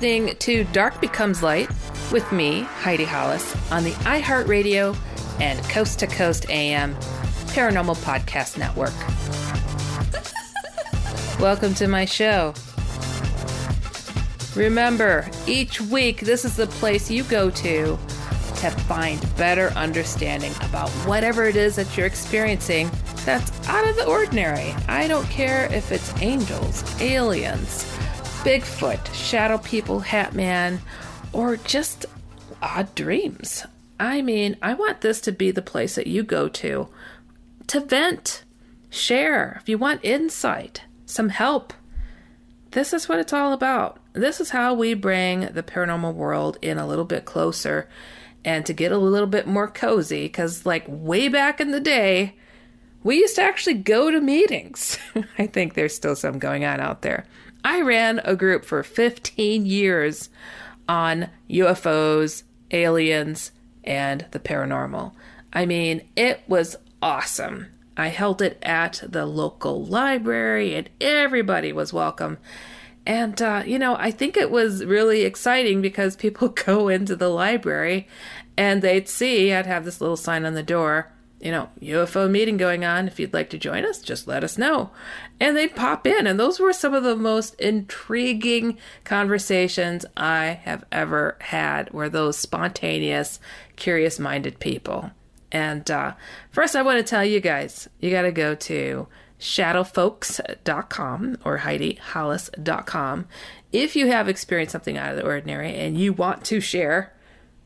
Listening to Dark Becomes Light with me, Heidi Hollis, on the iHeartRadio and Coast to Coast AM Paranormal Podcast Network. Welcome to my show. Remember, each week this is the place you go to to find better understanding about whatever it is that you're experiencing that's out of the ordinary. I don't care if it's angels, aliens, Bigfoot, Shadow People, Hat Man, or just odd dreams. I mean, I want this to be the place that you go to to vent, share, if you want insight, some help. This is what it's all about. This is how we bring the paranormal world in a little bit closer and to get a little bit more cozy because, like, way back in the day, we used to actually go to meetings. I think there's still some going on out there. I ran a group for 15 years on UFOs, aliens, and the paranormal. I mean, it was awesome. I held it at the local library, and everybody was welcome. And, uh, you know, I think it was really exciting because people go into the library and they'd see, I'd have this little sign on the door you know, UFO meeting going on. If you'd like to join us, just let us know. And they'd pop in. And those were some of the most intriguing conversations I have ever had, were those spontaneous, curious minded people. And uh, first, I want to tell you guys you got to go to shadowfolks.com or HeidiHollis.com if you have experienced something out of the ordinary and you want to share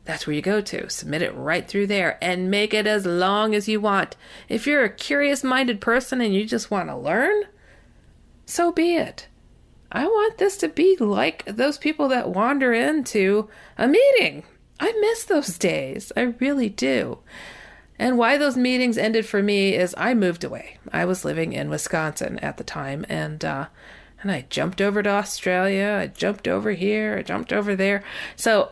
that's where you go to. Submit it right through there and make it as long as you want. If you're a curious minded person and you just want to learn, so be it. I want this to be like those people that wander into a meeting. I miss those days. I really do. And why those meetings ended for me is I moved away. I was living in Wisconsin at the time, and uh, and I jumped over to Australia. I jumped over here. I jumped over there. So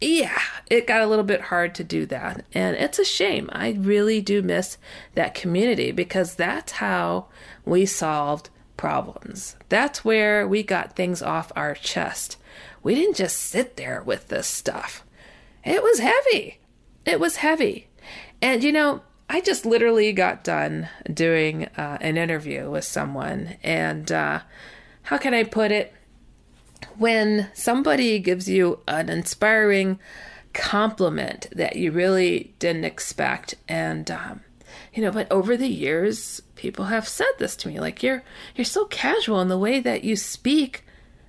yeah, it got a little bit hard to do that. And it's a shame. I really do miss that community because that's how we solved problems. That's where we got things off our chest. We didn't just sit there with this stuff. It was heavy. It was heavy. And you know, I just literally got done doing uh, an interview with someone. And uh, how can I put it? When somebody gives you an inspiring compliment that you really didn't expect and um, you know but over the years people have said this to me like you're you're so casual in the way that you speak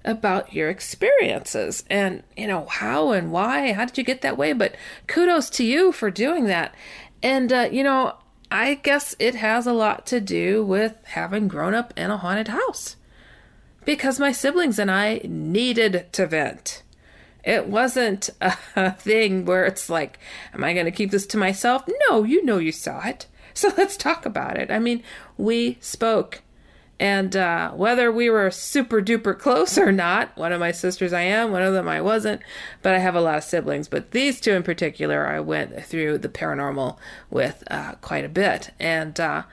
about your experiences. And you know how and why how did you get that way? But kudos to you for doing that. And uh, you know i guess it has a lot to do with having grown up in a haunted house because my siblings and I needed to vent. It wasn't a thing where it's like, am I going to keep this to myself? No, you know you saw it. So let's talk about it. I mean, we spoke. And uh, whether we were super duper close or not, one of my sisters I am, one of them I wasn't, but I have a lot of siblings. But these two in particular, I went through the paranormal with uh, quite a bit. And, uh,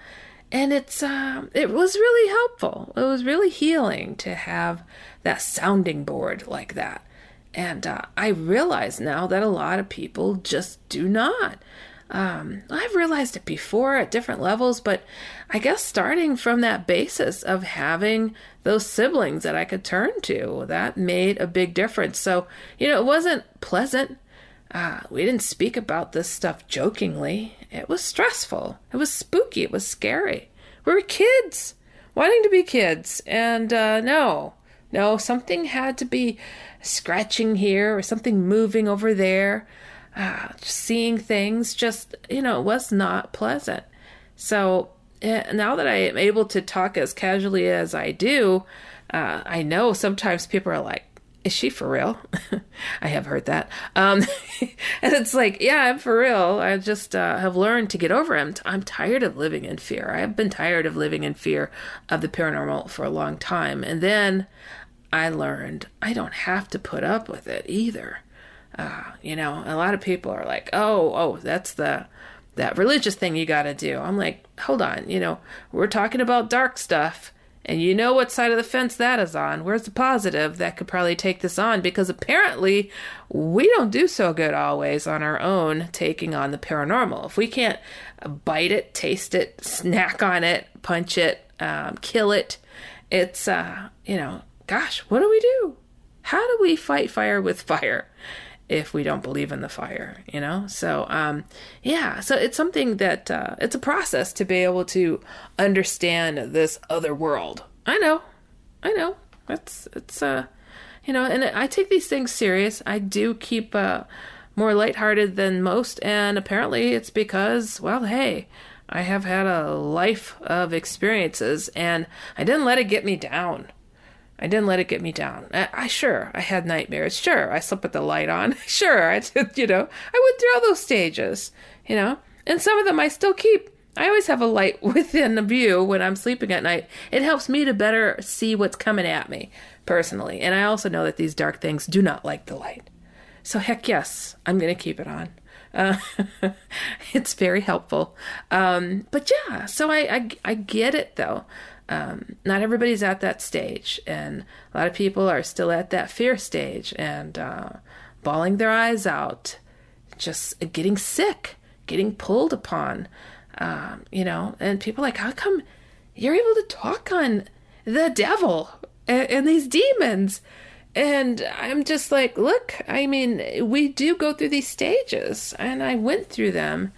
and it's um, it was really helpful. It was really healing to have that sounding board like that. And uh, I realize now that a lot of people just do not. um, I've realized it before at different levels, but I guess starting from that basis of having those siblings that I could turn to, that made a big difference. So, you know, it wasn't pleasant. Uh, we didn't speak about this stuff jokingly. It was stressful. It was spooky. It was scary. We were kids, wanting to be kids. And uh, no, no, something had to be scratching here or something moving over there uh, seeing things just, you know, it was not pleasant. So eh, now that I am able to talk as casually as I do, uh, I know sometimes people are like, is she for real? I have heard that. Um, and it's like, yeah, I'm for real. I just uh, have learned to get over it. I'm, tired of living in fear. I've been tired of living in fear of the paranormal for a long time. And then I learned I don't have to put up with it either. Uh, you know, a lot of people are like, "Oh, oh, that's the that religious thing you got to do." I'm like, "Hold on, you know, we're talking about dark stuff." And you know what side of the fence that is on. Where's the positive that could probably take this on? Because apparently we don't do so good always on our own taking on the paranormal. If we can't bite it, taste it, snack on it, punch it, um, kill it, it's, uh, you know, gosh, what do we do? How do we fight fire with fire? If we don't believe in the fire, you know? So, um, yeah, so it's something that, uh, it's a process to be able to understand this other world. I know, I know. It's, it's, uh, you know, and I take these things serious. I do keep, uh, more lighthearted than most, and apparently it's because, well, hey, I have had a life of experiences and I didn't let it get me down. I didn't let it get me down. I, I, sure I had nightmares. Sure, I slept with the light on. sure, I did, you know, I went through all those stages, you know, and some of them I still keep. I always have a light within the view when I'm sleeping at night. It helps me to better see what's coming at me personally. And I also know that these dark things do not like the light. So heck yes, I'm going to keep it on. Uh, it's very helpful. Um, but yeah, so I, I, I get it though um, not everybody's at that stage, and a lot of people are still at that fear stage and uh, bawling their eyes out, just getting sick, getting pulled upon, um, you know. And people like, how come you're able to talk on the devil and, and these demons? And I'm just like, look, I mean, we do go through these stages, and I went through them.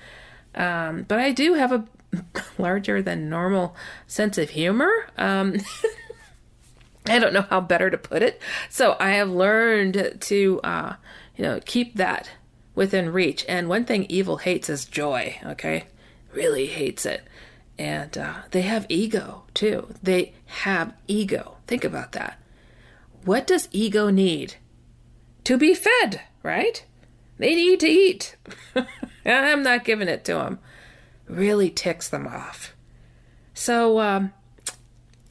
Um, but I do have a larger than normal sense of humor. Um, I don't know how better to put it. So I have learned to, uh, you know, keep that within reach. And one thing evil hates is joy. Okay, really hates it. And uh, they have ego too. They have ego. Think about that. What does ego need? To be fed, right? They need to eat. I'm not giving it to them really ticks them off. So um,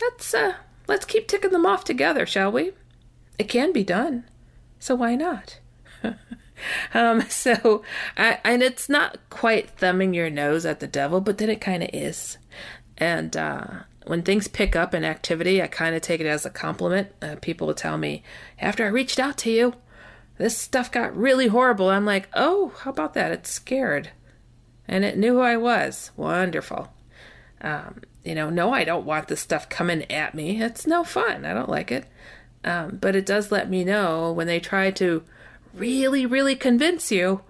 let's uh, let's keep ticking them off together, shall we? It can be done, so why not? um, so, I, and it's not quite thumbing your nose at the devil, but then it kind of is. And uh, when things pick up in activity, I kind of take it as a compliment. Uh, people will tell me after I reached out to you, this stuff got really horrible. I'm like, oh, how about that? It's scared and it knew who I was. Wonderful. Um, you know, no, I don't want this stuff coming at me. It's no fun. I don't like it. Um, but it does let me know when they try to really, really convince you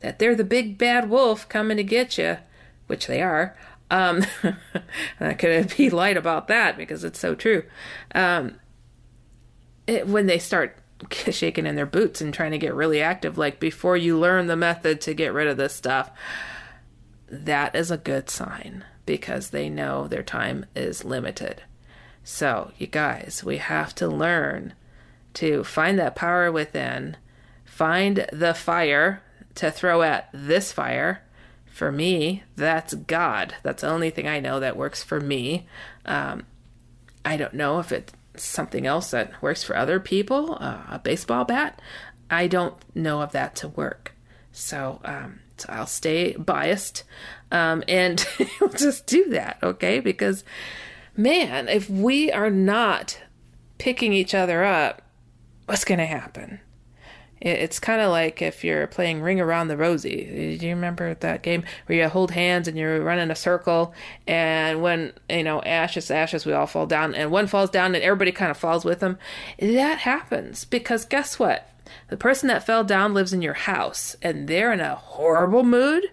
that they're the big bad wolf coming to get you, which they are. Um, I could be light about that because it's so true. Um, it, when they start shaking in their boots and trying to get really active, like before you learn the method to get rid of this stuff, that is a good sign because they know their time is limited. So, you guys, we have to learn to find that power within, find the fire to throw at this fire. For me, that's God. That's the only thing I know that works for me. Um, I don't know if it's something else that works for other people, uh, a baseball bat. I don't know of that to work. So, um, so I'll stay biased um, and just do that, okay? Because, man, if we are not picking each other up, what's going to happen? It's kind of like if you're playing Ring Around the Rosie. Do you remember that game where you hold hands and you're running a circle? And when, you know, ashes, ashes, we all fall down, and one falls down and everybody kind of falls with them. That happens because guess what? The person that fell down lives in your house and they're in a horrible mood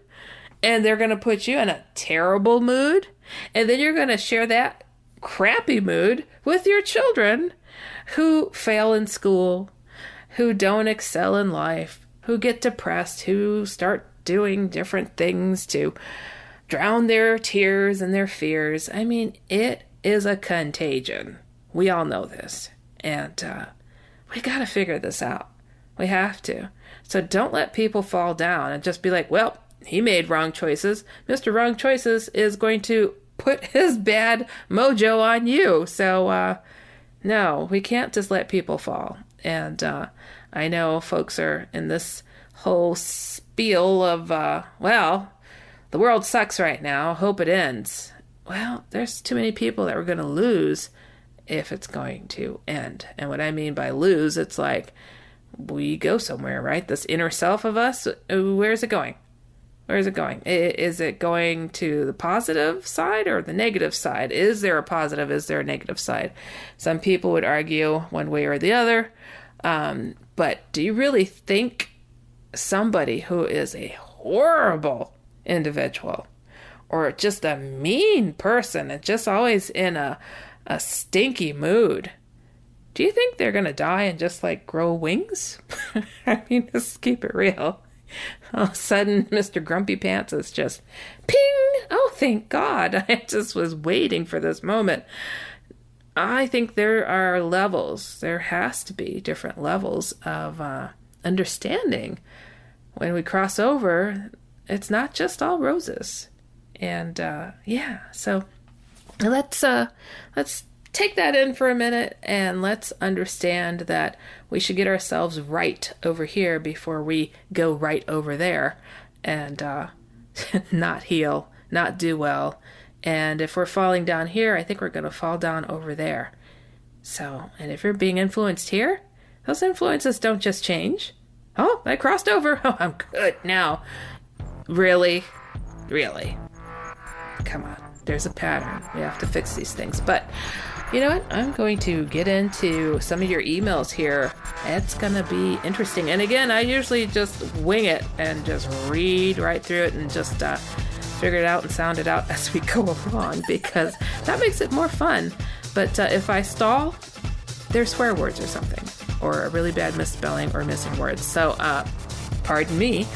and they're going to put you in a terrible mood. And then you're going to share that crappy mood with your children who fail in school, who don't excel in life, who get depressed, who start doing different things to drown their tears and their fears. I mean, it is a contagion. We all know this. And uh, we got to figure this out. We have to. So don't let people fall down and just be like, well, he made wrong choices. Mr. Wrong Choices is going to put his bad mojo on you. So, uh, no, we can't just let people fall. And uh, I know folks are in this whole spiel of, uh, well, the world sucks right now. Hope it ends. Well, there's too many people that we're going to lose if it's going to end. And what I mean by lose, it's like we go somewhere, right? This inner self of us, where's it going? Where is it going? Is it going to the positive side or the negative side? Is there a positive? Is there a negative side? Some people would argue one way or the other. Um, but do you really think somebody who is a horrible individual or just a mean person and just always in a, a stinky mood, do you think they're going to die and just like grow wings? I mean, let's keep it real. All of a sudden, Mr. Grumpy Pants is just ping! Oh, thank God. I just was waiting for this moment. I think there are levels, there has to be different levels of uh, understanding. When we cross over, it's not just all roses. And uh, yeah, so let's uh, let's take that in for a minute and let's understand that we should get ourselves right over here before we go right over there and uh, not heal, not do well. And if we're falling down here, I think we're going to fall down over there. So, and if you're being influenced here, those influences don't just change. Oh, I crossed over. Oh, I'm good now. Really? Really? Come on. There's a pattern. We have to fix these things. But you know what? I'm going to get into some of your emails here. It's going to be interesting. And again, I usually just wing it and just read right through it and just uh, figure it out and sound it out as we go along because that makes it more fun. But uh, if I stall, there's swear words or something, or a really bad misspelling or missing words. So, uh, pardon me.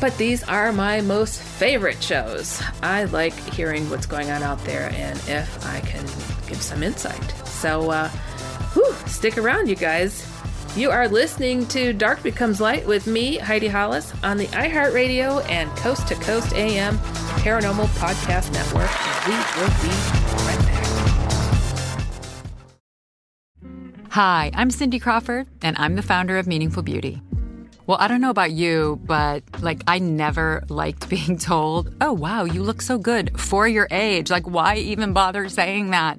But these are my most favorite shows. I like hearing what's going on out there and if I can give some insight. So, uh, whew, stick around, you guys. You are listening to Dark Becomes Light with me, Heidi Hollis, on the iHeartRadio and Coast to Coast AM Paranormal Podcast Network. And we will be right back. Hi, I'm Cindy Crawford, and I'm the founder of Meaningful Beauty. Well, I don't know about you, but like I never liked being told, oh, wow, you look so good for your age. Like, why even bother saying that?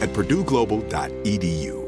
at purdueglobal.edu.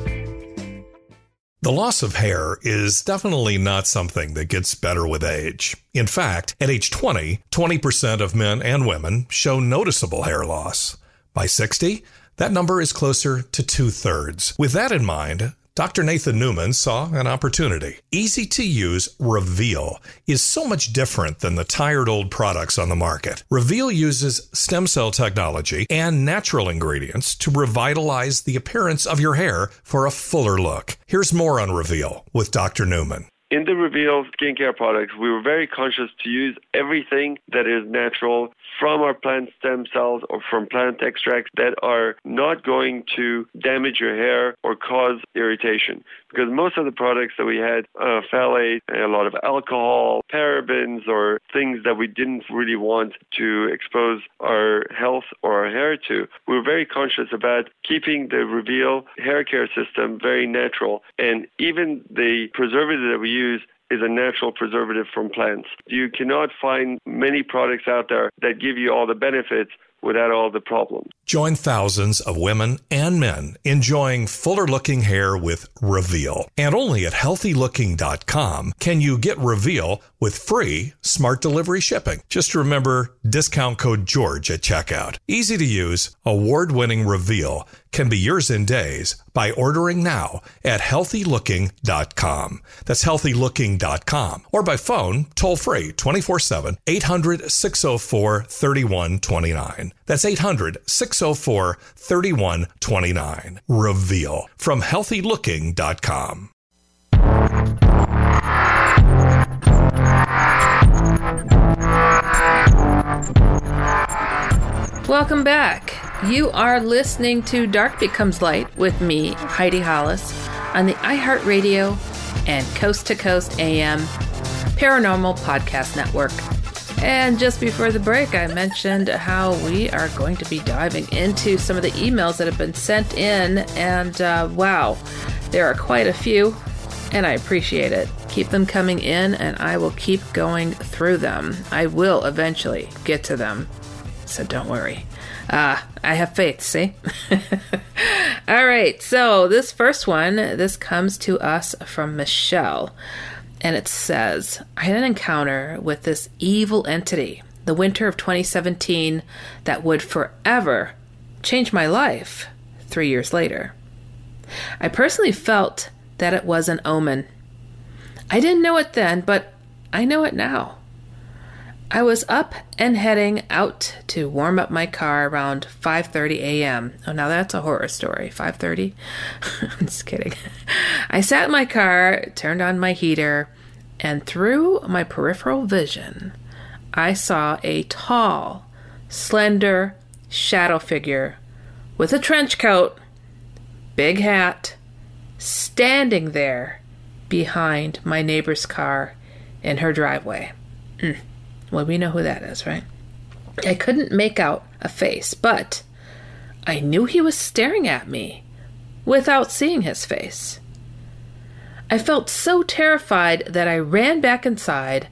The loss of hair is definitely not something that gets better with age. In fact, at age 20, 20% of men and women show noticeable hair loss. By 60, that number is closer to two thirds. With that in mind, Dr. Nathan Newman saw an opportunity. Easy to use Reveal is so much different than the tired old products on the market. Reveal uses stem cell technology and natural ingredients to revitalize the appearance of your hair for a fuller look. Here's more on Reveal with Dr. Newman. In the Reveal skincare products, we were very conscious to use everything that is natural from our plant stem cells or from plant extracts that are not going to damage your hair or cause irritation. Because most of the products that we had, uh, phthalate, a lot of alcohol, parabens, or things that we didn't really want to expose our health or our hair to, we were very conscious about keeping the Reveal hair care system very natural. And even the preservative that we use is a natural preservative from plants. You cannot find many products out there that give you all the benefits without all the problems. Join thousands of women and men enjoying fuller looking hair with Reveal. And only at healthylooking.com can you get Reveal with free smart delivery shipping. Just remember discount code George at checkout. Easy to use, award winning Reveal can be yours in days by ordering now at healthylooking.com. That's healthylooking.com or by phone toll free 24 7 800 604 3129. That's 800 604 3129. Reveal from healthylooking.com. Welcome back. You are listening to Dark Becomes Light with me, Heidi Hollis, on the iHeartRadio and Coast to Coast AM Paranormal Podcast Network. And just before the break, I mentioned how we are going to be diving into some of the emails that have been sent in. And uh, wow, there are quite a few, and I appreciate it. Keep them coming in, and I will keep going through them. I will eventually get to them, so don't worry. Uh, I have faith, see? All right, so this first one, this comes to us from Michelle and it says, I had an encounter with this evil entity the winter of 2017 that would forever change my life three years later. I personally felt that it was an omen. I didn't know it then, but I know it now. I was up and heading out to warm up my car around 5:30 a.m. Oh, now that's a horror story. 5:30? I'm just kidding. I sat in my car, turned on my heater, and through my peripheral vision, I saw a tall, slender shadow figure with a trench coat, big hat, standing there behind my neighbor's car in her driveway. Mm. Well, we know who that is, right? I couldn't make out a face, but I knew he was staring at me without seeing his face. I felt so terrified that I ran back inside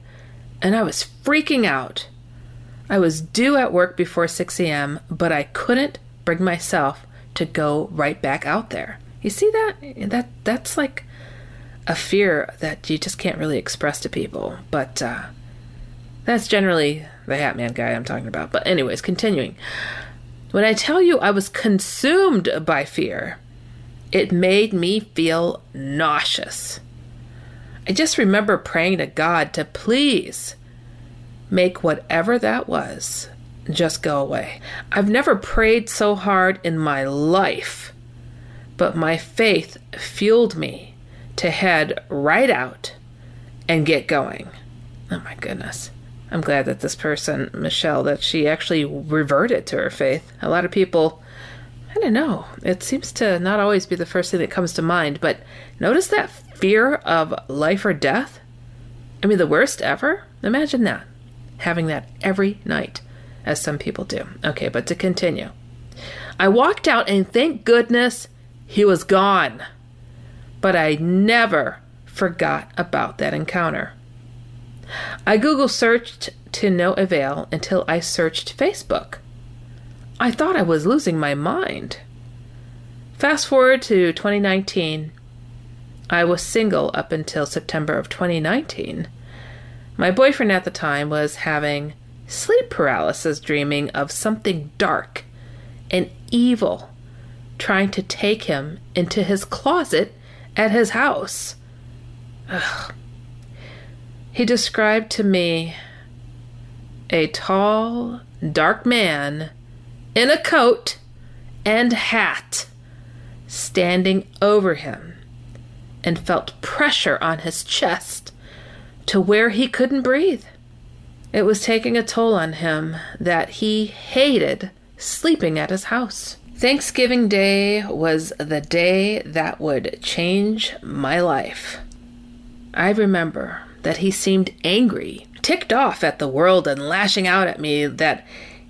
and I was freaking out. I was due at work before 6 a.m., but I couldn't bring myself to go right back out there. You see that? That that's like a fear that you just can't really express to people. But uh, that's generally the Hat Man guy I'm talking about. But anyways, continuing. When I tell you I was consumed by fear, it made me feel nauseous. I just remember praying to God to please make whatever that was just go away. I've never prayed so hard in my life, but my faith fueled me to head right out and get going. Oh my goodness. I'm glad that this person, Michelle, that she actually reverted to her faith. A lot of people, I don't know, it seems to not always be the first thing that comes to mind, but notice that fear of life or death? I mean, the worst ever? Imagine that. Having that every night, as some people do. Okay, but to continue. I walked out and thank goodness he was gone. But I never forgot about that encounter. I Google searched to no avail until I searched Facebook. I thought I was losing my mind. Fast forward to 2019. I was single up until September of 2019. My boyfriend at the time was having sleep paralysis, dreaming of something dark and evil trying to take him into his closet at his house. Ugh. He described to me a tall, dark man in a coat and hat standing over him and felt pressure on his chest to where he couldn't breathe. It was taking a toll on him that he hated sleeping at his house. Thanksgiving Day was the day that would change my life. I remember that he seemed angry, ticked off at the world, and lashing out at me that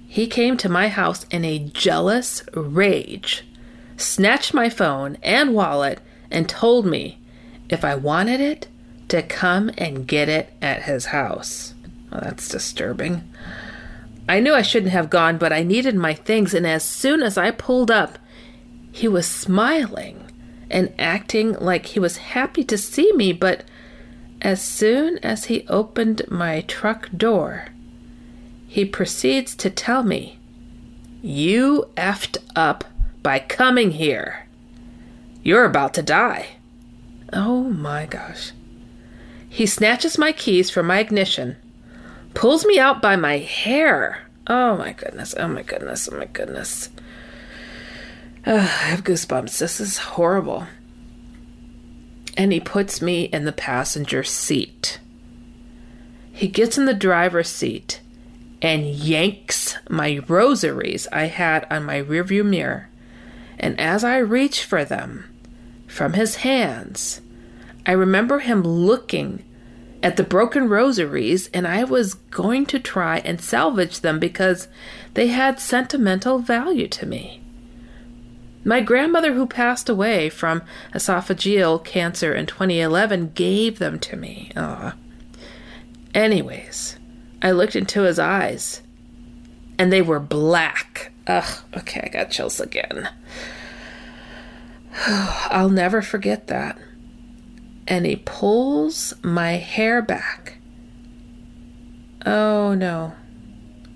he came to my house in a jealous rage, snatched my phone and wallet, and told me if I wanted it, to come and get it at his house. Well, that's disturbing. I knew I shouldn't have gone, but I needed my things, and as soon as I pulled up, he was smiling and acting like he was happy to see me, but as soon as he opened my truck door, he proceeds to tell me, You effed up by coming here. You're about to die. Oh my gosh. He snatches my keys from my ignition, pulls me out by my hair. Oh my goodness, oh my goodness, oh my goodness. Uh, I have goosebumps. This is horrible and he puts me in the passenger seat. He gets in the driver's seat and yanks my rosaries I had on my rearview mirror. And as I reach for them from his hands, I remember him looking at the broken rosaries, and I was going to try and salvage them because they had sentimental value to me. My grandmother, who passed away from esophageal cancer in 2011, gave them to me. Aww. Anyways, I looked into his eyes, and they were black. Ugh, okay, I got chills again. I'll never forget that. And he pulls my hair back. Oh no.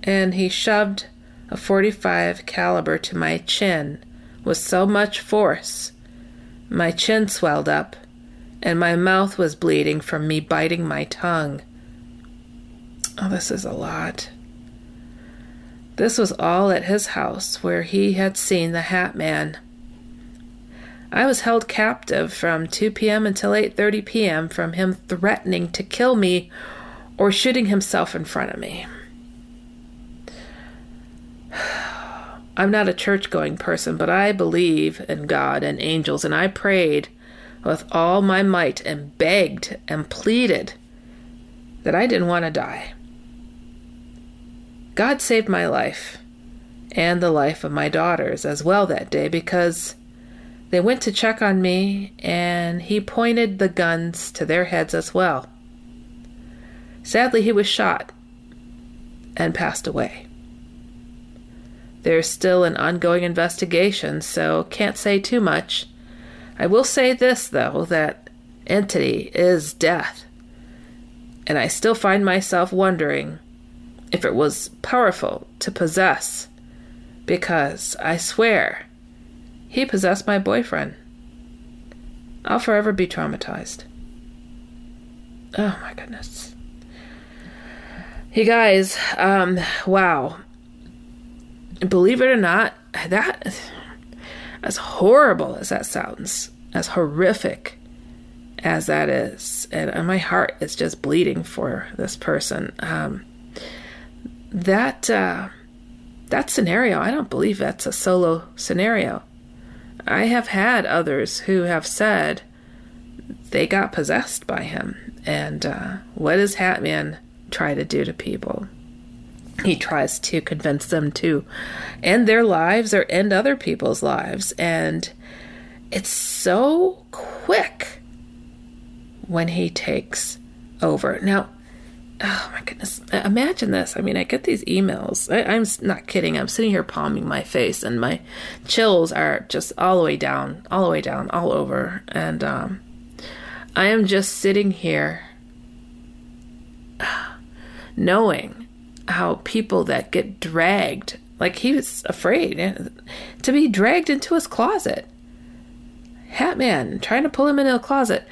And he shoved a 45 caliber to my chin with so much force. My chin swelled up, and my mouth was bleeding from me biting my tongue. Oh, this is a lot. This was all at his house where he had seen the Hat Man. I was held captive from 2 p.m. until 8:30 p.m. from him threatening to kill me or shooting himself in front of me. I'm not a church going person, but I believe in God and angels, and I prayed with all my might and begged and pleaded that I didn't want to die. God saved my life and the life of my daughters as well that day because they went to check on me and he pointed the guns to their heads as well. Sadly, he was shot and passed away. There's still an ongoing investigation, so can't say too much. I will say this, though, that entity is death. And I still find myself wondering if it was powerful to possess, because I swear he possessed my boyfriend. I'll forever be traumatized. Oh my goodness. You guys, um, wow. Believe it or not, that, as horrible as that sounds, as horrific as that is, and, my heart is just bleeding for this person. Um, that, uh, that scenario, I don't believe that's a solo scenario. I have had others who have said they got possessed by him. And uh, what does Hatman try to do to people? He tries to convince them to end their lives or end other people's lives. And it's so quick when he takes over. Now, oh my goodness, imagine this. I mean, I get these emails. I, am not kidding. I'm sitting here palming my face, and my chills are just all the way down, all the way down, all over. And um, I am just sitting here knowing how people that get dragged, like he was afraid to be dragged into his closet. Hatman trying to pull him into a closet.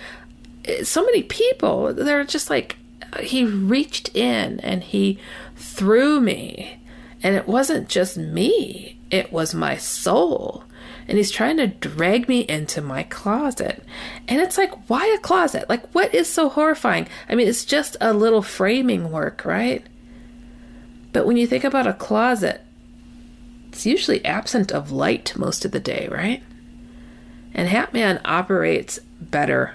So many people, they're just like, he reached in and he threw me. And it wasn't just me, it was my soul. And he's trying to drag me into my closet. And it's like, why a closet? Like, what is so horrifying? I mean, it's just a little framing work, right? But when you think about a closet, it's usually absent of light most of the day, right? And Hatman operates better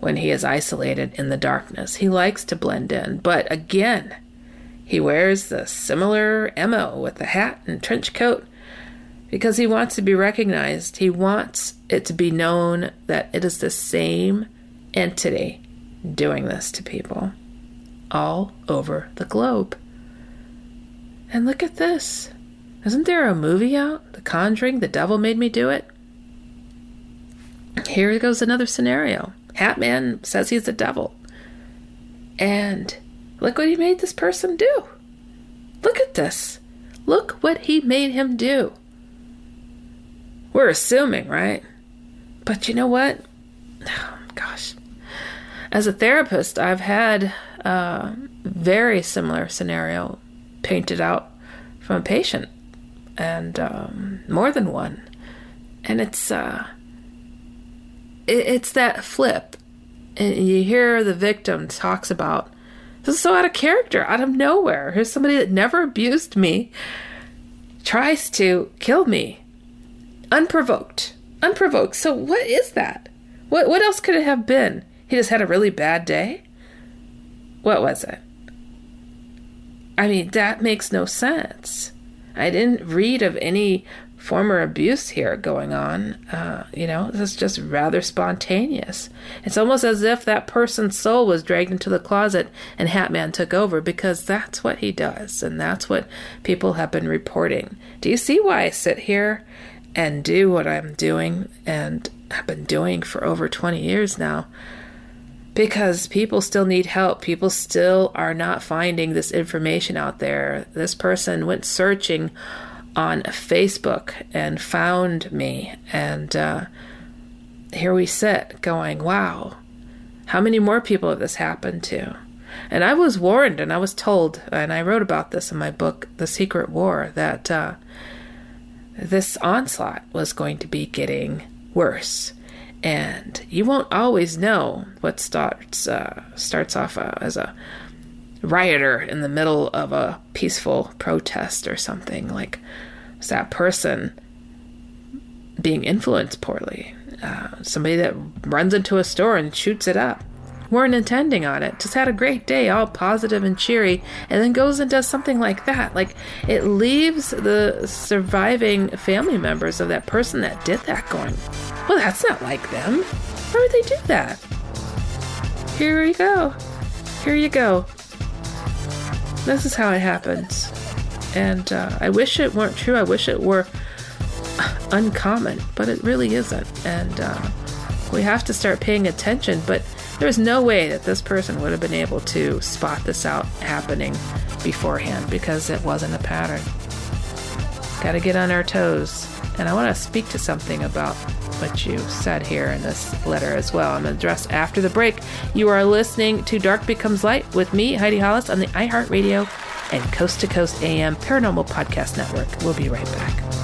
when he is isolated in the darkness. He likes to blend in, but again, he wears the similar MO with the hat and trench coat because he wants to be recognized. He wants it to be known that it is the same entity doing this to people all over the globe. And look at this. Isn't there a movie out? The Conjuring, The Devil Made Me Do It? Here goes another scenario. Hatman says he's the devil. And look what he made this person do. Look at this. Look what he made him do. We're assuming, right? But you know what? Oh, gosh. As a therapist, I've had a very similar scenario painted out from a patient, and um, more than one. And it's uh, it, it's that flip. And you hear the victim talks about this is so out of character, out of nowhere. Here's somebody that never abused me, tries to kill me, unprovoked, unprovoked. So what is that? What what else could it have been? He just had a really bad day. What was it? I mean, that makes no sense. I didn't read of any former abuse here going on. Uh, you know, this is just rather spontaneous. It's almost as if that person's soul was dragged into the closet and Hatman took over because that's what he does, and that's what people have been reporting. Do you see why I sit here and do what I'm doing and have been doing for over 20 years now? Because people still need help. People still are not finding this information out there. This person went searching on Facebook and found me. And uh, here we sit going, wow, how many more people have this happened to? And I was warned and I was told, and I wrote about this in my book, The Secret War, that uh, this onslaught was going to be getting worse. And you won't always know what starts uh, starts off uh, as a rioter in the middle of a peaceful protest or something like is that person being influenced poorly uh, somebody that runs into a store and shoots it up. Weren't intending on it, just had a great day, all positive and cheery, and then goes and does something like that. Like it leaves the surviving family members of that person that did that going, well, that's not like them. Why would they do that? Here you go. Here you go. This is how it happens. And uh, I wish it weren't true. I wish it were uncommon, but it really isn't. And uh, we have to start paying attention. But there's no way that this person would have been able to spot this out happening beforehand because it wasn't a pattern. Got to get on our toes. And I want to speak to something about what you said here in this letter as well. I'm going to address after the break. You are listening to Dark Becomes Light with me, Heidi Hollis, on the iHeartRadio and Coast to Coast AM Paranormal Podcast Network. We'll be right back.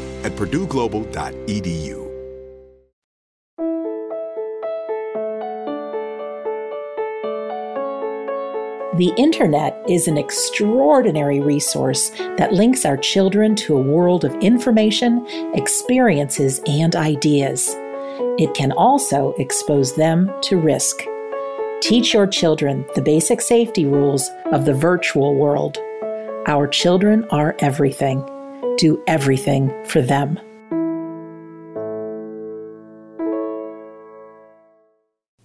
at purdueglobal.edu. The internet is an extraordinary resource that links our children to a world of information, experiences, and ideas. It can also expose them to risk. Teach your children the basic safety rules of the virtual world. Our children are everything. Do everything for them.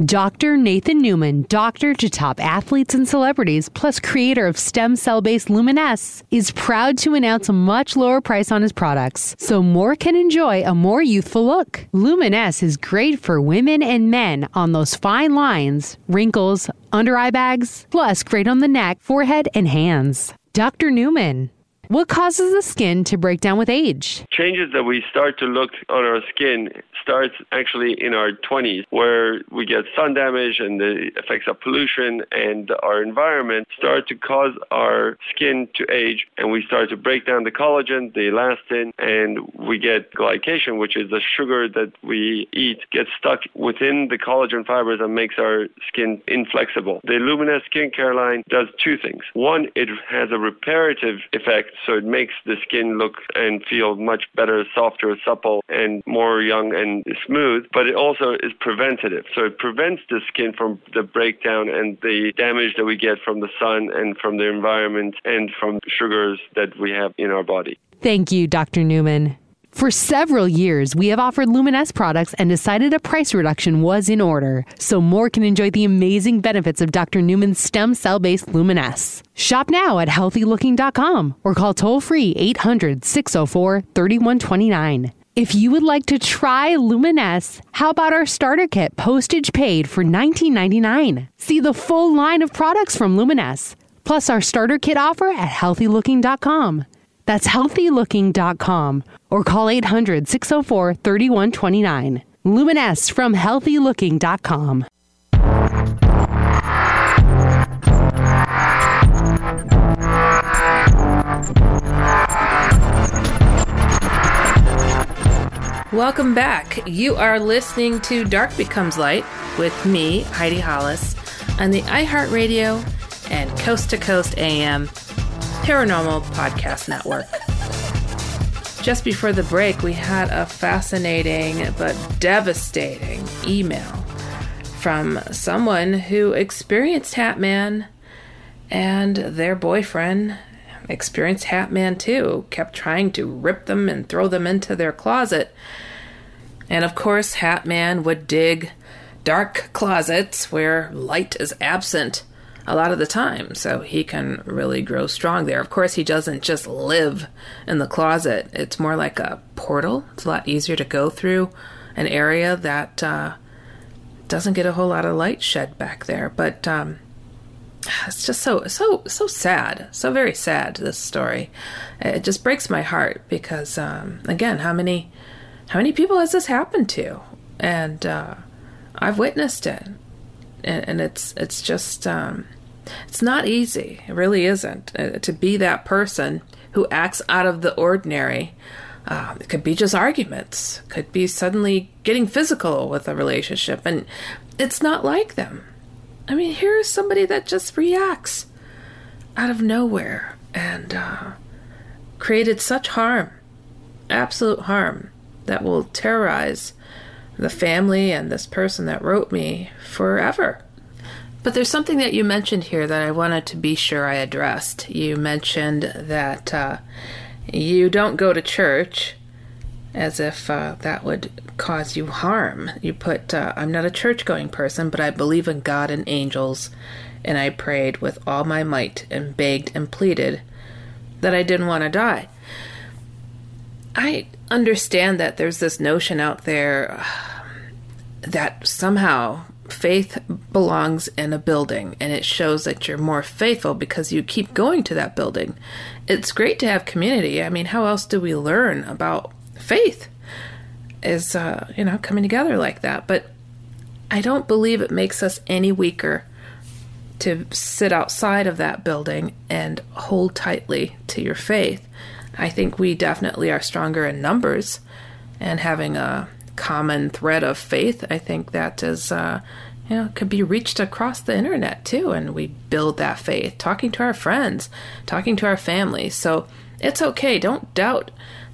Dr. Nathan Newman, doctor to top athletes and celebrities, plus creator of stem cell based Luminesce, is proud to announce a much lower price on his products so more can enjoy a more youthful look. Luminesce is great for women and men on those fine lines, wrinkles, under eye bags, plus great on the neck, forehead, and hands. Dr. Newman, what causes the skin to break down with age? Changes that we start to look on our skin starts actually in our 20s, where we get sun damage and the effects of pollution and our environment start to cause our skin to age, and we start to break down the collagen, the elastin, and we get glycation, which is the sugar that we eat, gets stuck within the collagen fibers and makes our skin inflexible. The Luminesce skincare line does two things. One, it has a reparative effect so it makes the skin look and feel much better, softer, supple, and more young and smooth. But it also is preventative, so it prevents the skin from the breakdown and the damage that we get from the sun and from the environment and from sugars that we have in our body. Thank you, Dr. Newman. For several years, we have offered Luminesce products and decided a price reduction was in order, so more can enjoy the amazing benefits of Dr. Newman's stem cell based Luminesce. Shop now at healthylooking.com or call toll free 800 604 3129. If you would like to try Luminesce, how about our starter kit postage paid for $19.99? See the full line of products from Luminesce, plus our starter kit offer at healthylooking.com. That's healthylooking.com or call 800 604 3129. Luminesce from healthylooking.com. Welcome back. You are listening to Dark Becomes Light with me, Heidi Hollis, on the iHeartRadio and Coast to Coast AM Paranormal Podcast Network. Just before the break, we had a fascinating but devastating email from someone who experienced Hatman and their boyfriend experienced Hatman too, kept trying to rip them and throw them into their closet. And of course, Hatman would dig dark closets where light is absent a lot of the time, so he can really grow strong there. Of course, he doesn't just live in the closet, it's more like a portal. It's a lot easier to go through an area that uh, doesn't get a whole lot of light shed back there. But um, it's just so so so sad so very sad this story it just breaks my heart because um, again how many how many people has this happened to and uh, i've witnessed it and, it's it's just um, it's not easy. It really isn't. Uh, to be that person who acts out of the ordinary uh, it could be just arguments could be suddenly getting physical with a relationship and it's not like them. I mean, here's somebody that just reacts out of nowhere and uh, created such harm, absolute harm, that will terrorize the family and this person that wrote me forever. But there's something that you mentioned here that I wanted to be sure I addressed. You mentioned that uh, you don't go to church as if uh, that would cause you harm. You put, uh, I'm not a church going person, but I believe in God and angels, and I prayed with all my might and begged and pleaded that I didn't want to die. I understand that there's this notion out there that somehow faith belongs in a building and it shows that you're more faithful because you keep going to that building. It's great to have community. I mean, how else do we learn about faith is, uh, you know, coming together like that. But I don't believe it makes us any weaker to sit outside of that building and hold tightly to your faith. I think we definitely are stronger in numbers and having a common thread of faith. I think that is, uh, you know, could be reached across the internet too. And we build that faith, talking to our friends, talking to our family. So it's okay. Don't doubt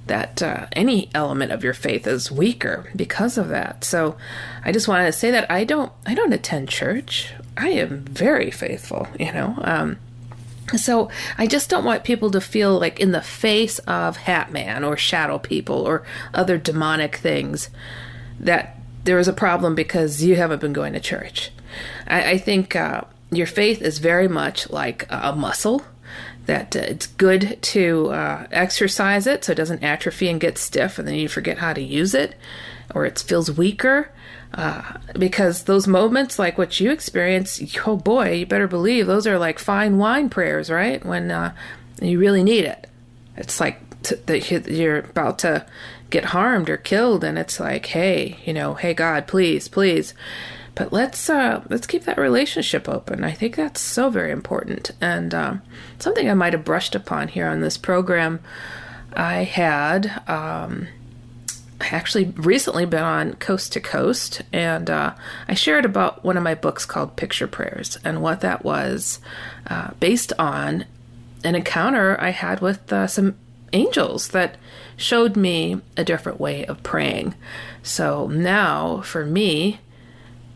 that uh, any element of your faith is weaker because of that. So I just wanted to say that I don't I don't attend church. I am very faithful, you know. Um, so I just don't want people to feel like in the face of Hatman or shadow people or other demonic things that there is a problem because you haven't been going to church. I, I think uh, your faith is very much like a muscle that uh, it's good to uh, exercise it so it doesn't atrophy and get stiff and then you forget how to use it or it feels weaker. Uh, because those moments like what you experience oh boy you better believe those are like fine wine prayers right? When uh, you really need it. It's like that you're about to get harmed or killed and it's like hey you know hey god please please but let's uh, let's keep that relationship open. I think that's so very important, and um, something I might have brushed upon here on this program. I had um, actually recently been on Coast to Coast, and uh, I shared about one of my books called Picture Prayers, and what that was uh, based on an encounter I had with uh, some angels that showed me a different way of praying. So now, for me,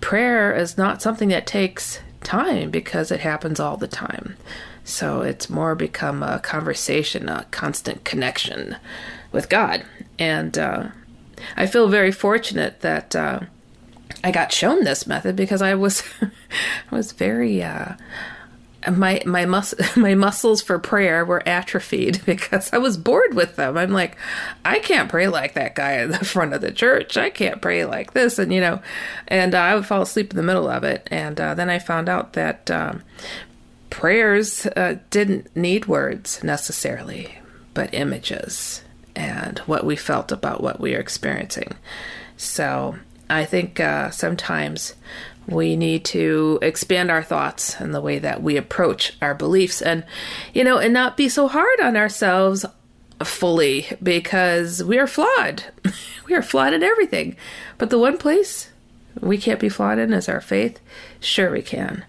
prayer is not something that takes time because it happens all the time. So it's more become a conversation, a constant connection with God. And uh, I feel very fortunate that uh, I got shown this method because I was I was very uh, my my mus- my muscles for prayer were atrophied because I was bored with them. I'm like, I can't pray like that guy in the front of the church. I can't pray like this, and you know, and uh, I would fall asleep in the middle of it. And uh, then I found out that um, prayers uh, didn't need words necessarily, but images and what we felt about what we are experiencing. So I think uh, sometimes we need to expand our thoughts and the way that we approach our beliefs and you know and not be so hard on ourselves fully because we are flawed. We are flawed in everything. But the one place we can't be flawed in is our faith. Sure we can.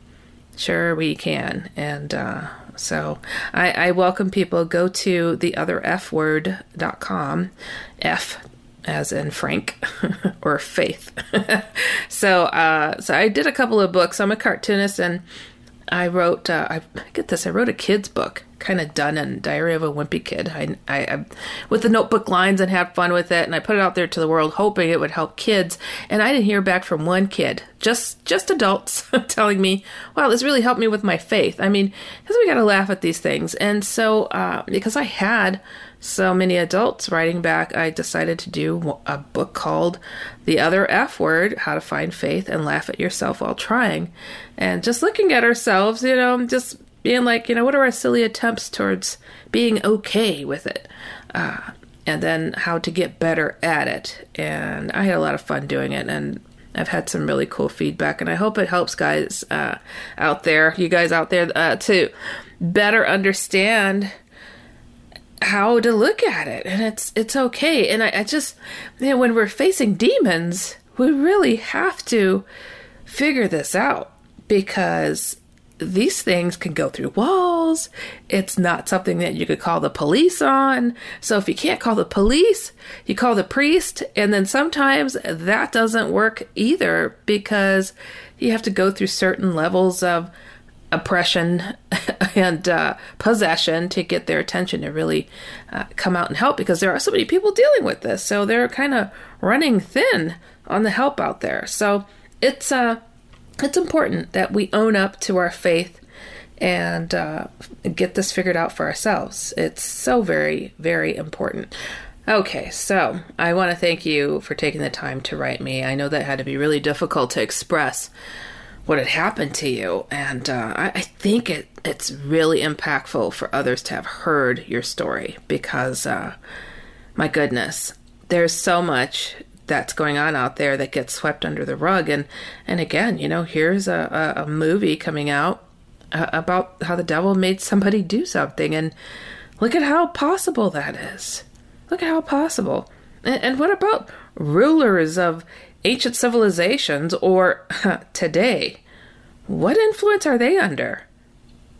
Sure we can. And uh, so I, I welcome people. Go to the theotherfword.com f as in Frank or Faith. so, uh, so I did a couple of books. I'm a cartoonist, and I wrote. Uh, I get this. I wrote a kids book, kind of done in Diary of a Wimpy Kid. I, I, I, with the notebook lines and had fun with it, and I put it out there to the world, hoping it would help kids. And I didn't hear back from one kid, just just adults telling me, "Wow, this really helped me with my faith." I mean, because we got to laugh at these things, and so uh, because I had so many adults writing back, I decided to do a book called The Other F Word How to Find Faith and Laugh at Yourself While Trying. And just looking at ourselves, you know, just being like, you know, what are our silly attempts towards being okay with it? Uh, and then how to get better at it. And I had a lot of fun doing it. And I've had some really cool feedback, and I hope it helps guys uh, out there, you guys out there, uh, to better understand how to look at it and it's it's okay and I, I just you know when we're facing demons we really have to figure this out because these things can go through walls. It's not something that you could call the police on. So if you can't call the police, you call the priest. And then sometimes that doesn't work either because you have to go through certain levels of oppression and uh, possession to get their attention to really uh, come out and help because there are so many people dealing with this. So they're kind of running thin on the help out there. So it's uh, it's important that we own up to our faith and uh, get this figured out for ourselves. It's so very very important. Okay, so I want to thank you for taking the time to write me. I know that had to be really difficult to express what had happened to you. And uh, I, I, think it, it's really impactful for others to have heard your story because, uh, my goodness, there's so much that's going on out there that gets swept under the rug. And, and again, you know, here's a, a, a movie coming out uh, about how the devil made somebody do something. And look at how possible that is. Look at how possible. And, and what about rulers of ancient civilizations or today, what influence are they under?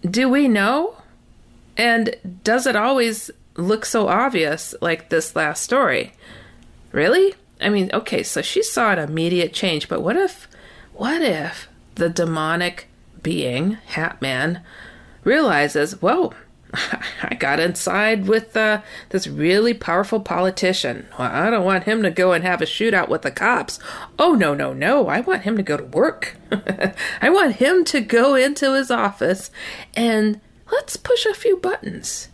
Do we know? And does it always look so obvious like this last story? Really? I mean, okay, so she saw an immediate change, but what if, what if the demonic being, Hat Man, realizes, whoa, I got inside with uh, this really powerful politician. Well, I don't want him to go and have a shootout with the cops. Oh, no, no, no. I want him to go to work. I want him to go into his office and let's push a few buttons.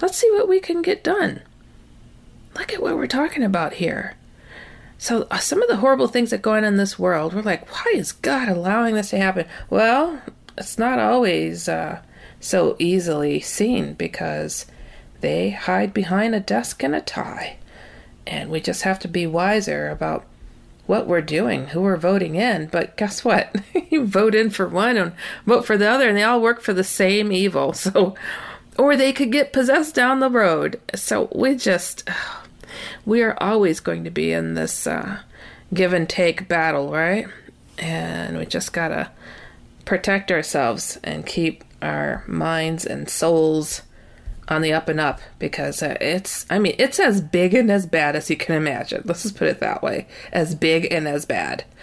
Let's see what we can get done. Look at what we're talking about here. So, uh, some of the horrible things that go on in this world, we're like, why is God allowing this to happen? Well, it's not always. Uh, so easily seen because they hide behind a desk and a tie. And we just have to be wiser about what we're doing, who we're voting in. But guess what? you vote in for one and vote for the other, and they all work for the same evil. So, or they could get possessed down the road. So we just, we are always going to be in this uh, give and take battle, right? And we just gotta protect ourselves and keep our minds and souls on the up and up because uh, it's I mean it's as big and as bad as you can imagine. Let's just put it that way. As big and as bad.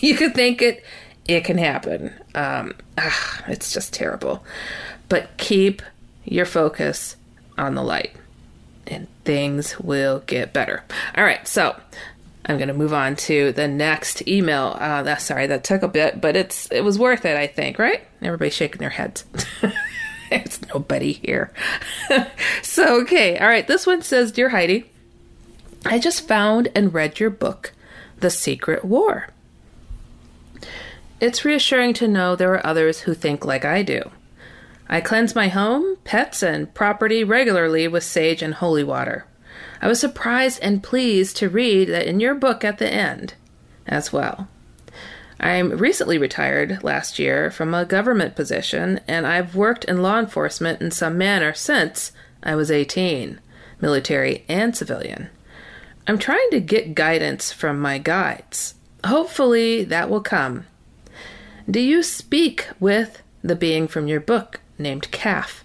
You could think it it can happen. Um, ah, it's just terrible. but keep your focus on the light and things will get better. All right, so I'm going to move on to the next email. Uh, that sorry, that took a bit, but it's it was worth it, I think. Right? Everybody's shaking their heads. it's nobody here. so okay, all right. This one says, "Dear Heidi, I just found and read your book, The Secret War. It's reassuring to know there are others who think like I do." I cleanse my home, pets, and property regularly with sage and holy water. I was surprised and pleased to read that in your book at the end as well. I'm recently retired last year from a government position, and I've worked in law enforcement in some manner since I was 18, military and civilian. I'm trying to get guidance from my guides. Hopefully, that will come. Do you speak with the being from your book named Calf.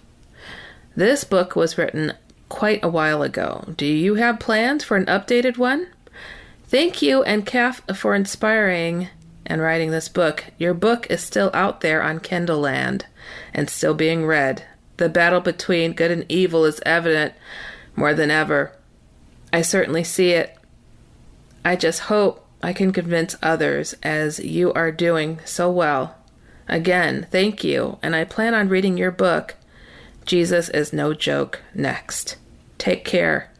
This book was written quite a while ago. Do you have plans for an updated one? Thank you and Calf for inspiring and writing this book. Your book is still out there on Kindle Land and still being read. The battle between good and evil is evident more than ever. I certainly see it. I just hope I can convince others as you are doing so well Again, thank you, and I plan on reading your book, Jesus is No Joke, next. Take care,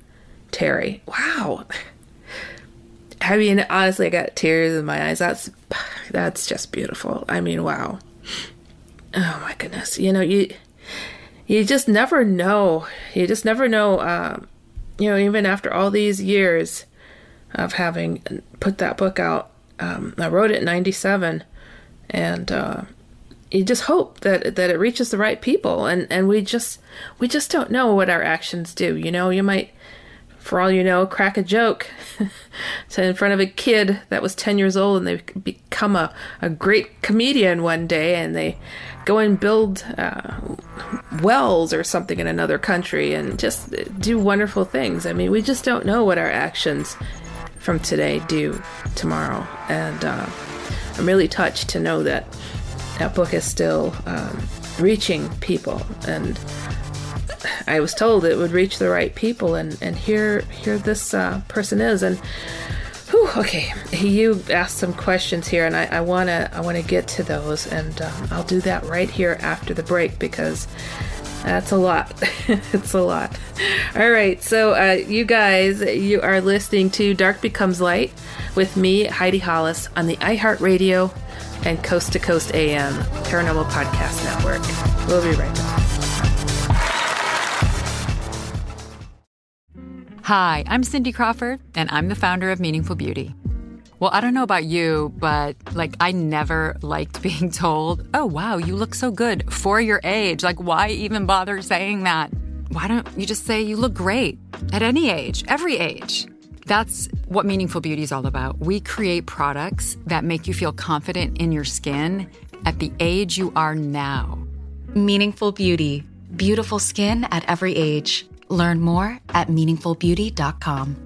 Terry. Wow. I mean, honestly, I got tears in my eyes. That's that's just beautiful. I mean, wow. Oh my goodness. You know, you you just never know. You just never know. Um, you know, even after all these years of having put that book out, um, I wrote it in '97, and uh, you just hope that that it reaches the right people. And and we just we just don't know what our actions do you know? You might for all you know crack a joke to in front of a kid that was 10 years old and they become a, a great comedian one day and they go and build uh, wells or something in another country and just do wonderful things. I mean we just don't know what our actions from today do tomorrow. And uh, i'm really touched to know that that book is still um, reaching people. And I was told it would reach the right people and and here here this uh, person is. And whew, okay you asked some questions here and I, I wanna I wanna get to those. And um, I'll do that right here after the break because that's a lot. It's a lot. All right so uh, you guys you are listening to Dark Becomes Light with me Heidi Hollis on the iHeartRadio and Coast to Coast AM Paranormal Podcast Network. We'll be right back. Hi, I'm Cindy Crawford, and I'm the founder of Meaningful Beauty. Well, I don't know about you, but like, I never liked being told, oh, wow, you look so good for your age. Like, why even bother saying that? Why don't you just say you look great at any age, every age? That's what Meaningful Beauty is all about. We create products that make you feel confident in your skin at the age you are now. Meaningful Beauty. Beautiful skin at every age. Learn more at meaningfulbeauty.com.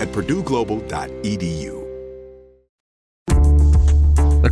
at purdueglobal.edu.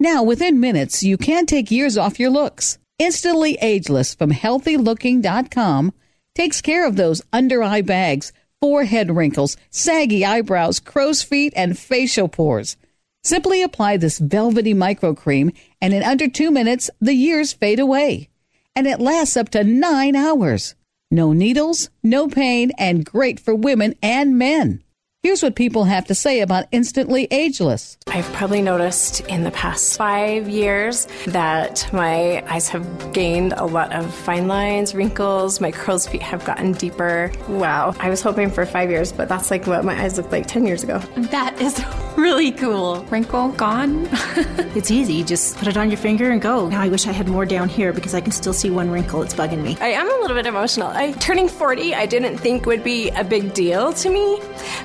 Now, within minutes, you can take years off your looks. Instantly Ageless from healthylooking.com takes care of those under eye bags, forehead wrinkles, saggy eyebrows, crow's feet, and facial pores. Simply apply this velvety micro cream, and in under two minutes, the years fade away. And it lasts up to nine hours. No needles, no pain, and great for women and men. Here's what people have to say about Instantly Ageless. I've probably noticed in the past five years that my eyes have gained a lot of fine lines, wrinkles, my crow's feet have gotten deeper. Wow, I was hoping for five years, but that's like what my eyes looked like 10 years ago. That is really cool. Wrinkle gone. it's easy, just put it on your finger and go. Now I wish I had more down here because I can still see one wrinkle. It's bugging me. I am a little bit emotional. I, turning 40, I didn't think would be a big deal to me,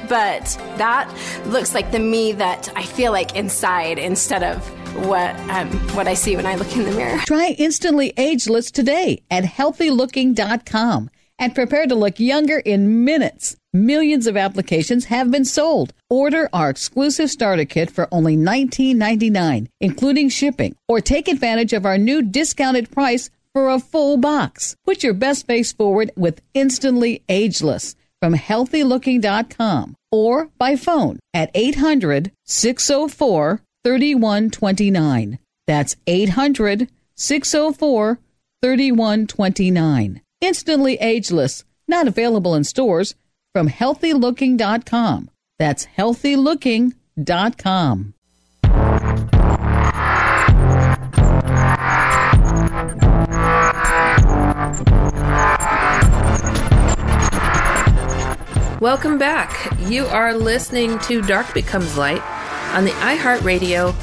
but that looks like the me that I feel like inside instead of what um, what I see when I look in the mirror. Try Instantly Ageless today at healthylooking.com and prepare to look younger in minutes. Millions of applications have been sold. Order our exclusive starter kit for only $19.99, including shipping, or take advantage of our new discounted price for a full box. Put your best face forward with Instantly Ageless from healthylooking.com or by phone at 800 604 3129. That's 800 604 3129. Instantly ageless, not available in stores from healthylooking.com. That's healthylooking.com. Welcome back. You are listening to Dark Becomes Light on the iHeartRadio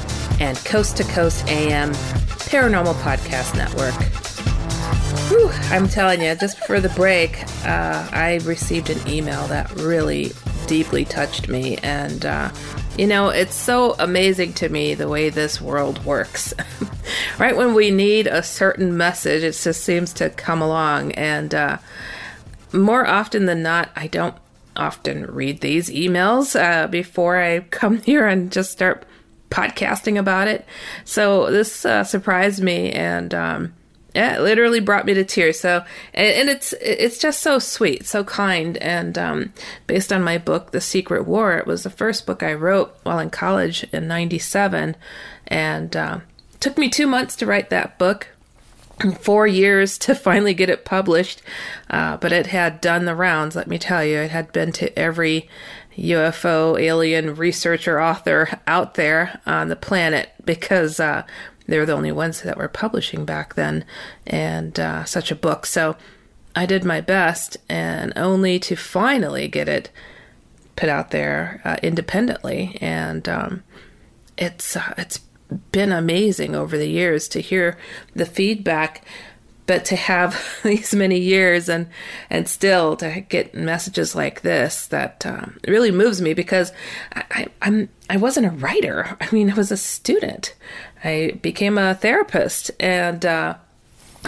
and Coast to Coast AM Paranormal Podcast Network. Whew, I'm telling you, just before the break, uh, I received an email that really deeply touched me. And, uh, you know, it's so amazing to me the way this world works. right when we need a certain message, it just seems to come along. And, uh, more often than not, I don't often read these emails uh, before I come here and just start podcasting about it. So this uh, surprised me and um, yeah, it literally brought me to tears. So and, and it's it's just so sweet, so kind, and um, based on my book, The Secret War. It was the first book I wrote while in college in '97, and uh, took me two months to write that book four years to finally get it published, uh, but it had done the rounds, let me tell you. It had been to every UFO alien researcher author out there on the planet because uh, they were the only ones that were publishing back then and uh, such a book. So I did my best, and only to finally get it put out there uh, independently. And um, it's uh, it's been amazing over the years to hear the feedback but to have these many years and and still to get messages like this that um, really moves me because I, I'm I wasn't a writer. I mean, I was a student. I became a therapist, and uh,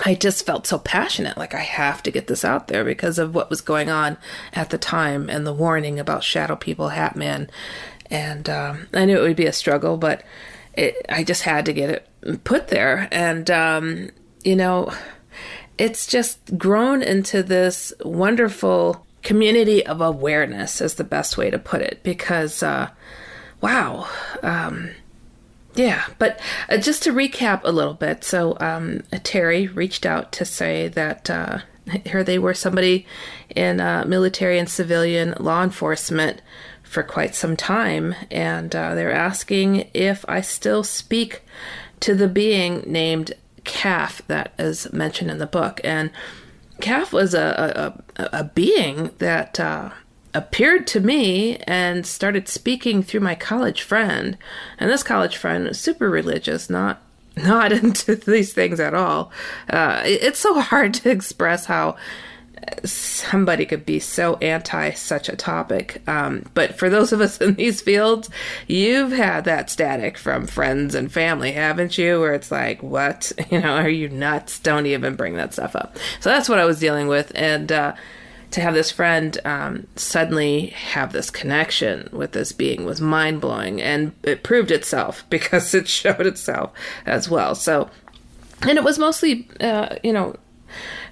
I just felt so passionate. Like I have to get this out there because of what was going on at the time and the warning about shadow people, Hat Man, and um, I knew it would be a struggle, but it, I just had to get it put there. And, um, you know, it's just grown into this wonderful community of awareness, is the best way to put it. Because, uh, wow. Um, yeah, but uh, just to recap a little bit, so um, Terry reached out to say that uh, here they were somebody in uh, military and civilian law enforcement for quite some time, and uh, they're asking if I still speak to the being named Calf that is mentioned in the book. And Calf was a, a, a being that uh, appeared to me and started speaking through my college friend. And this college friend was super religious, not not into these things at all. Uh, it's so hard to express how somebody could be so anti such a topic. Um, but for those of us in these fields, you've had that static from friends and family, haven't you? Where it's like, what? You know, are you nuts? Don't even bring that stuff up. So that's what I was dealing with. And, uh, to have this friend um, suddenly have this connection with this being was mind blowing, and it proved itself because it showed itself as well. So, and it was mostly, uh, you know,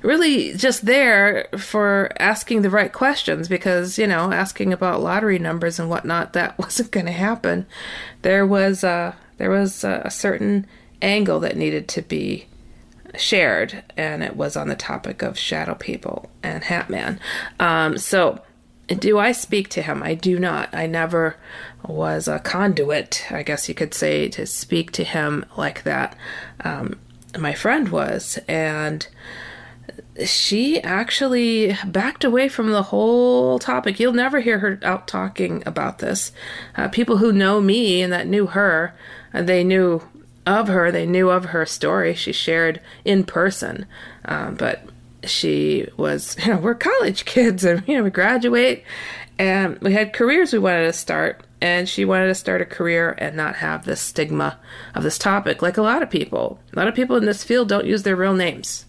really just there for asking the right questions because you know asking about lottery numbers and whatnot that wasn't going to happen. There was a there was a certain angle that needed to be shared, and it was on the topic of shadow people and Hatman. Um, so, do I speak to him? I do not. I never was a conduit, I guess you could say, to speak to him like that. Um, my friend was, and she actually backed away from the whole topic. You'll never hear her out talking about this. Uh, people who know me and that knew her, uh, they knew of her. They knew of her story. She shared in person, uh, but she was, you know, we're college kids, and you know, we graduate, and we had careers we wanted to start, and she wanted to start a career and not have this stigma of this topic, like a lot of people. A lot of people in this field don't use their real names.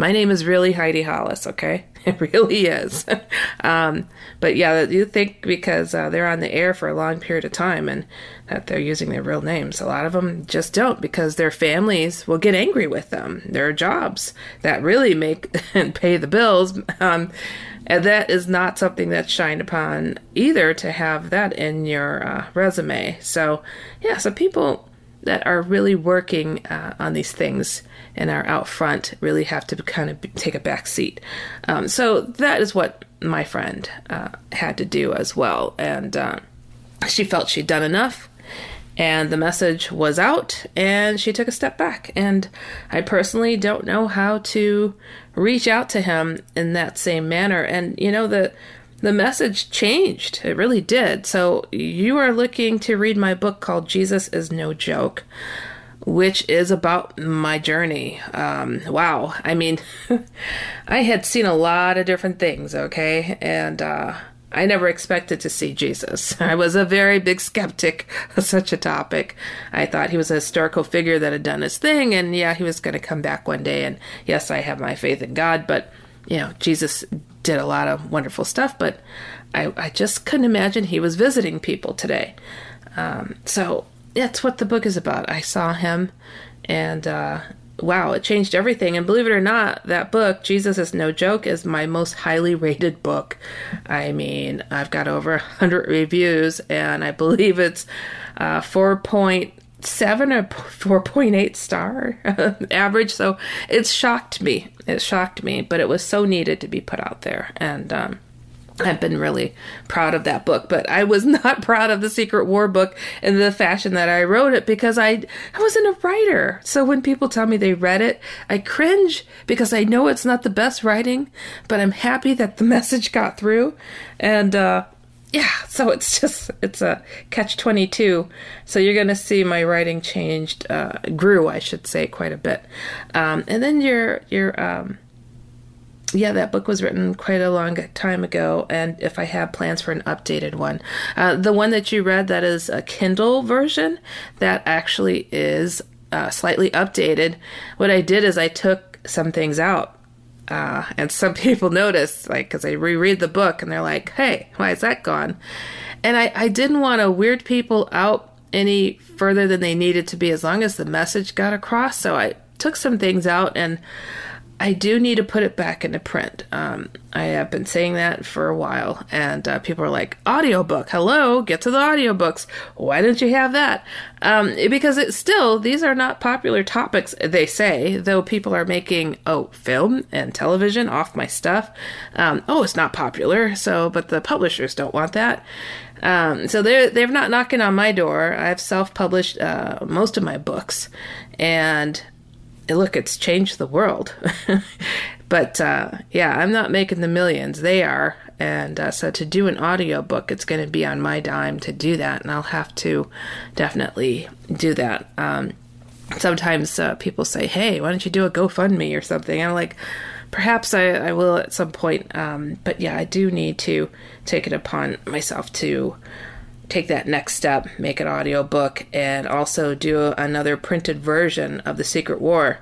My name is really Heidi Hollis, okay? It really is. um, but yeah, you think because uh, they're on the air for a long period of time and that they're using their real names. A lot of them just don't because their families will get angry with them. There are jobs that really make and pay the bills. Um, and that is not something that's shined upon either to have that in your uh, resume. So, yeah, so people that are really working uh, on these things and are out front really have to kind of take a back seat. Um, so that is what my friend uh, had to do as well. And uh, she felt she'd done enough. And the message was out, and she took a step back. And I personally don't know how to reach out to him in that same manner. And you know, the the message changed. It really did. So, you are looking to read my book called Jesus is No Joke, which is about my journey. Um, wow. I mean, I had seen a lot of different things, okay? And, uh, I never expected to see Jesus. I was a very big skeptic of such a topic. I thought he was a historical figure that had done his thing, and yeah, he was going to come back one day. And yes, I have my faith in God, but you know, Jesus did a lot of wonderful stuff, but I, I just couldn't imagine he was visiting people today. Um, so that's what the book is about. I saw him, and uh, wow, it changed everything. And believe it or not, that book, Jesus is No Joke, is my most highly rated book. I mean, I've got over 100 reviews, and I believe it's uh, 4.7 or 4.8 star average. So it shocked me. It shocked me, but it was so needed to be put out there. And, um, I've been really proud of that book, but I was not proud of the Secret War book in the fashion that I wrote it because I I wasn't a writer. So when people tell me they read it, I cringe because I know it's not the best writing, but I'm happy that the message got through. And uh yeah, so it's just it's a catch 22. So you're to see my writing changed uh grew, I should say, quite a bit. Um and then your your um yeah, that book was written quite a long time ago, and if I have plans for an updated one, uh, the one that you read that is a Kindle version, that actually is uh, slightly updated. What I did is I took some things out, uh, and some people notice, like, because I reread the book and they're like, "Hey, why is that gone?" And I, I didn't want to weird people out any further than they needed to be, as long as the message got across. So I took some things out and I do need to put it back into print. Um, I have been saying that for a while, and uh, people are like, audiobook, hello, get to the audiobooks. Why didn't you have that? Um, because it's still, these are not popular topics, they say, though people are making, oh, film and television off my stuff. Um, oh, it's not popular, so, but the publishers don't want that. Um, so they're, they're not knocking on my door. I've self published uh, most of my books, and look, it's changed the world. but uh, yeah, I'm not making the millions. They are. And uh, so to do an audiobook, it's going to be on my dime to do that. And I'll have to definitely do that. Um, sometimes uh, people say, hey, why don't you do a GoFundMe or something? I'm like, perhaps I, I will at some point. Um, but yeah, I do need to take it upon myself to take that next step, make an audiobook, and also do another printed version of The Secret War.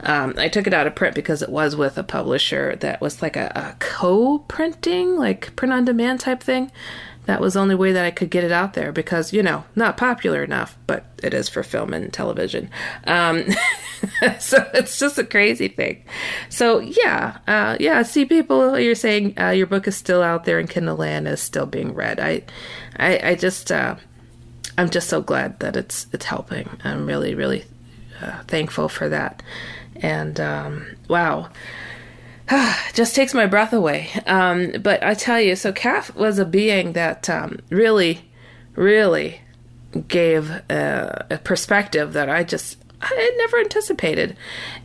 Um, I took it out of print because it was with a publisher that was like a, a co printing, like print on demand type thing. That was the only way that I could get it out there because, you know, not popular enough, but it is for film and television. Um, so it's just a crazy thing. So, yeah, uh, yeah, see, people, you're saying uh, your book is still out there in Kindle Land, is still being read. I, I, I just, uh, I'm just so glad that it's it's helping. I'm really, really uh, thankful for that. And um, wow, just takes my breath away. Um, but I tell you, so Kath was a being that um, really, really gave a, a perspective that I just I had never anticipated.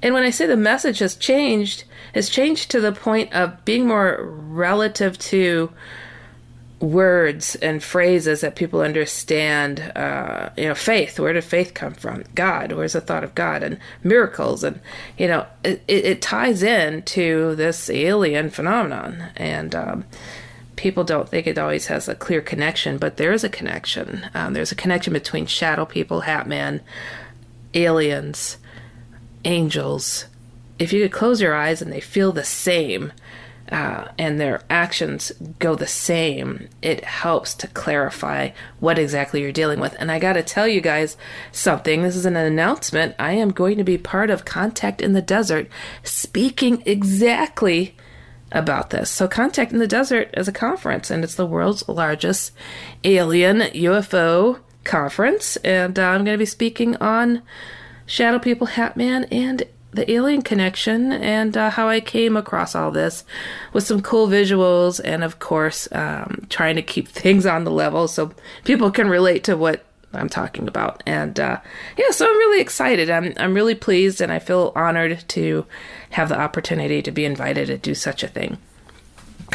And when I say the message has changed, has changed to the point of being more relative to words and phrases that people understand. Uh, you know, faith. Where did faith come from? God. Where's the thought of God? And miracles. And you know, it, it ties in to this alien phenomenon. And um, people don't think it always has a clear connection, but there is a connection. Um, there's a connection between shadow people, Hat Man, aliens, angels. If you could close your eyes and they feel the same uh, and their actions go the same, it helps to clarify what exactly you're dealing with. And I got to tell you guys something. This is an announcement. I am going to be part of Contact in the Desert, speaking exactly about this. So, Contact in the Desert is a conference, and it's the world's largest alien UFO conference. And uh, I'm going to be speaking on Shadow People, Hat Man, and the alien connection and uh, how I came across all this with some cool visuals and, of course, um, trying to keep things on the level so people can relate to what I'm talking about. And uh, yeah, so I'm really excited. I'm, I'm really pleased and I feel honored to have the opportunity to be invited to do such a thing.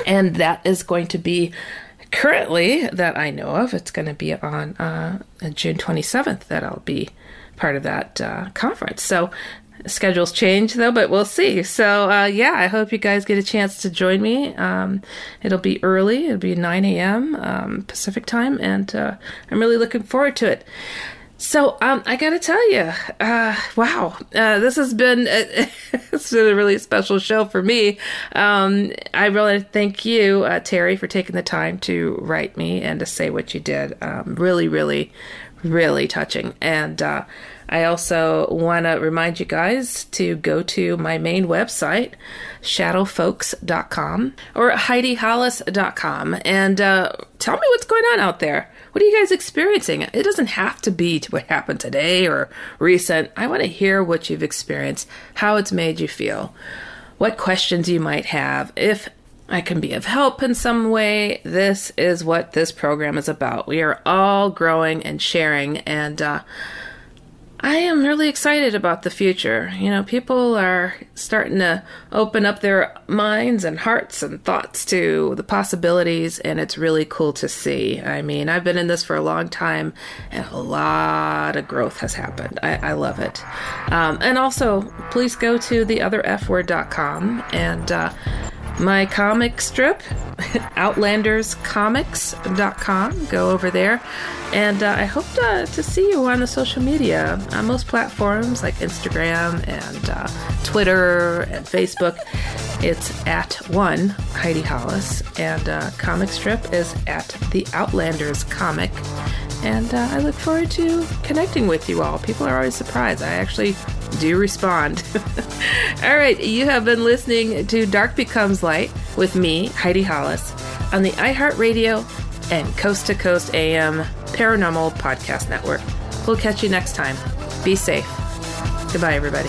And that is going to be currently that I know of. It's going to be on uh, June 27th that I'll be part of that uh, conference. So schedules change though, but we'll see. So uh, yeah, I hope you guys get a chance to join me. Um, it'll be early. It'll be 9 a.m. Um, Pacific time, and uh, I'm really looking forward to it. So um, I got to tell you, uh, wow, uh, this has been a, it's been a really special show for me. Um, I really thank you, uh, Terry, for taking the time to write me and to say what you did. Um, really, really, really touching. And uh, I also want to remind you guys to go to my main website, shadowfolks.com or HeidiHollis.com, and uh, tell me what's going on out there. What are you guys experiencing? It doesn't have to be what happened today or recent. I want to hear what you've experienced, how it's made you feel, what questions you might have. If I can be of help in some way, this is what this program is about. We are all growing and sharing, and uh, I am really excited about the future. You know, people are starting to open up their minds and hearts and thoughts to the possibilities, and it's really cool to see. I mean, I've been in this for a long time, and a lot of growth has happened. I, I love it. Um, and also, please go to theotherfword.com and uh, my comic strip, outlanderscomics.com. Go over there. And uh, I hope to, to, see you on the social media on most platforms like Instagram and uh, Twitter and Facebook. It's at one Heidi Hollis, and uh, comic strip is at the Outlanders Comic. And uh, I look forward to connecting with you all. People are always surprised. I actually do respond. All right, you have been listening to Dark Becomes Light with me, Heidi Hollis, on the iHeartRadio and Coast to Coast AM Paranormal Podcast Network. We'll catch you next time. Be safe. Goodbye, everybody.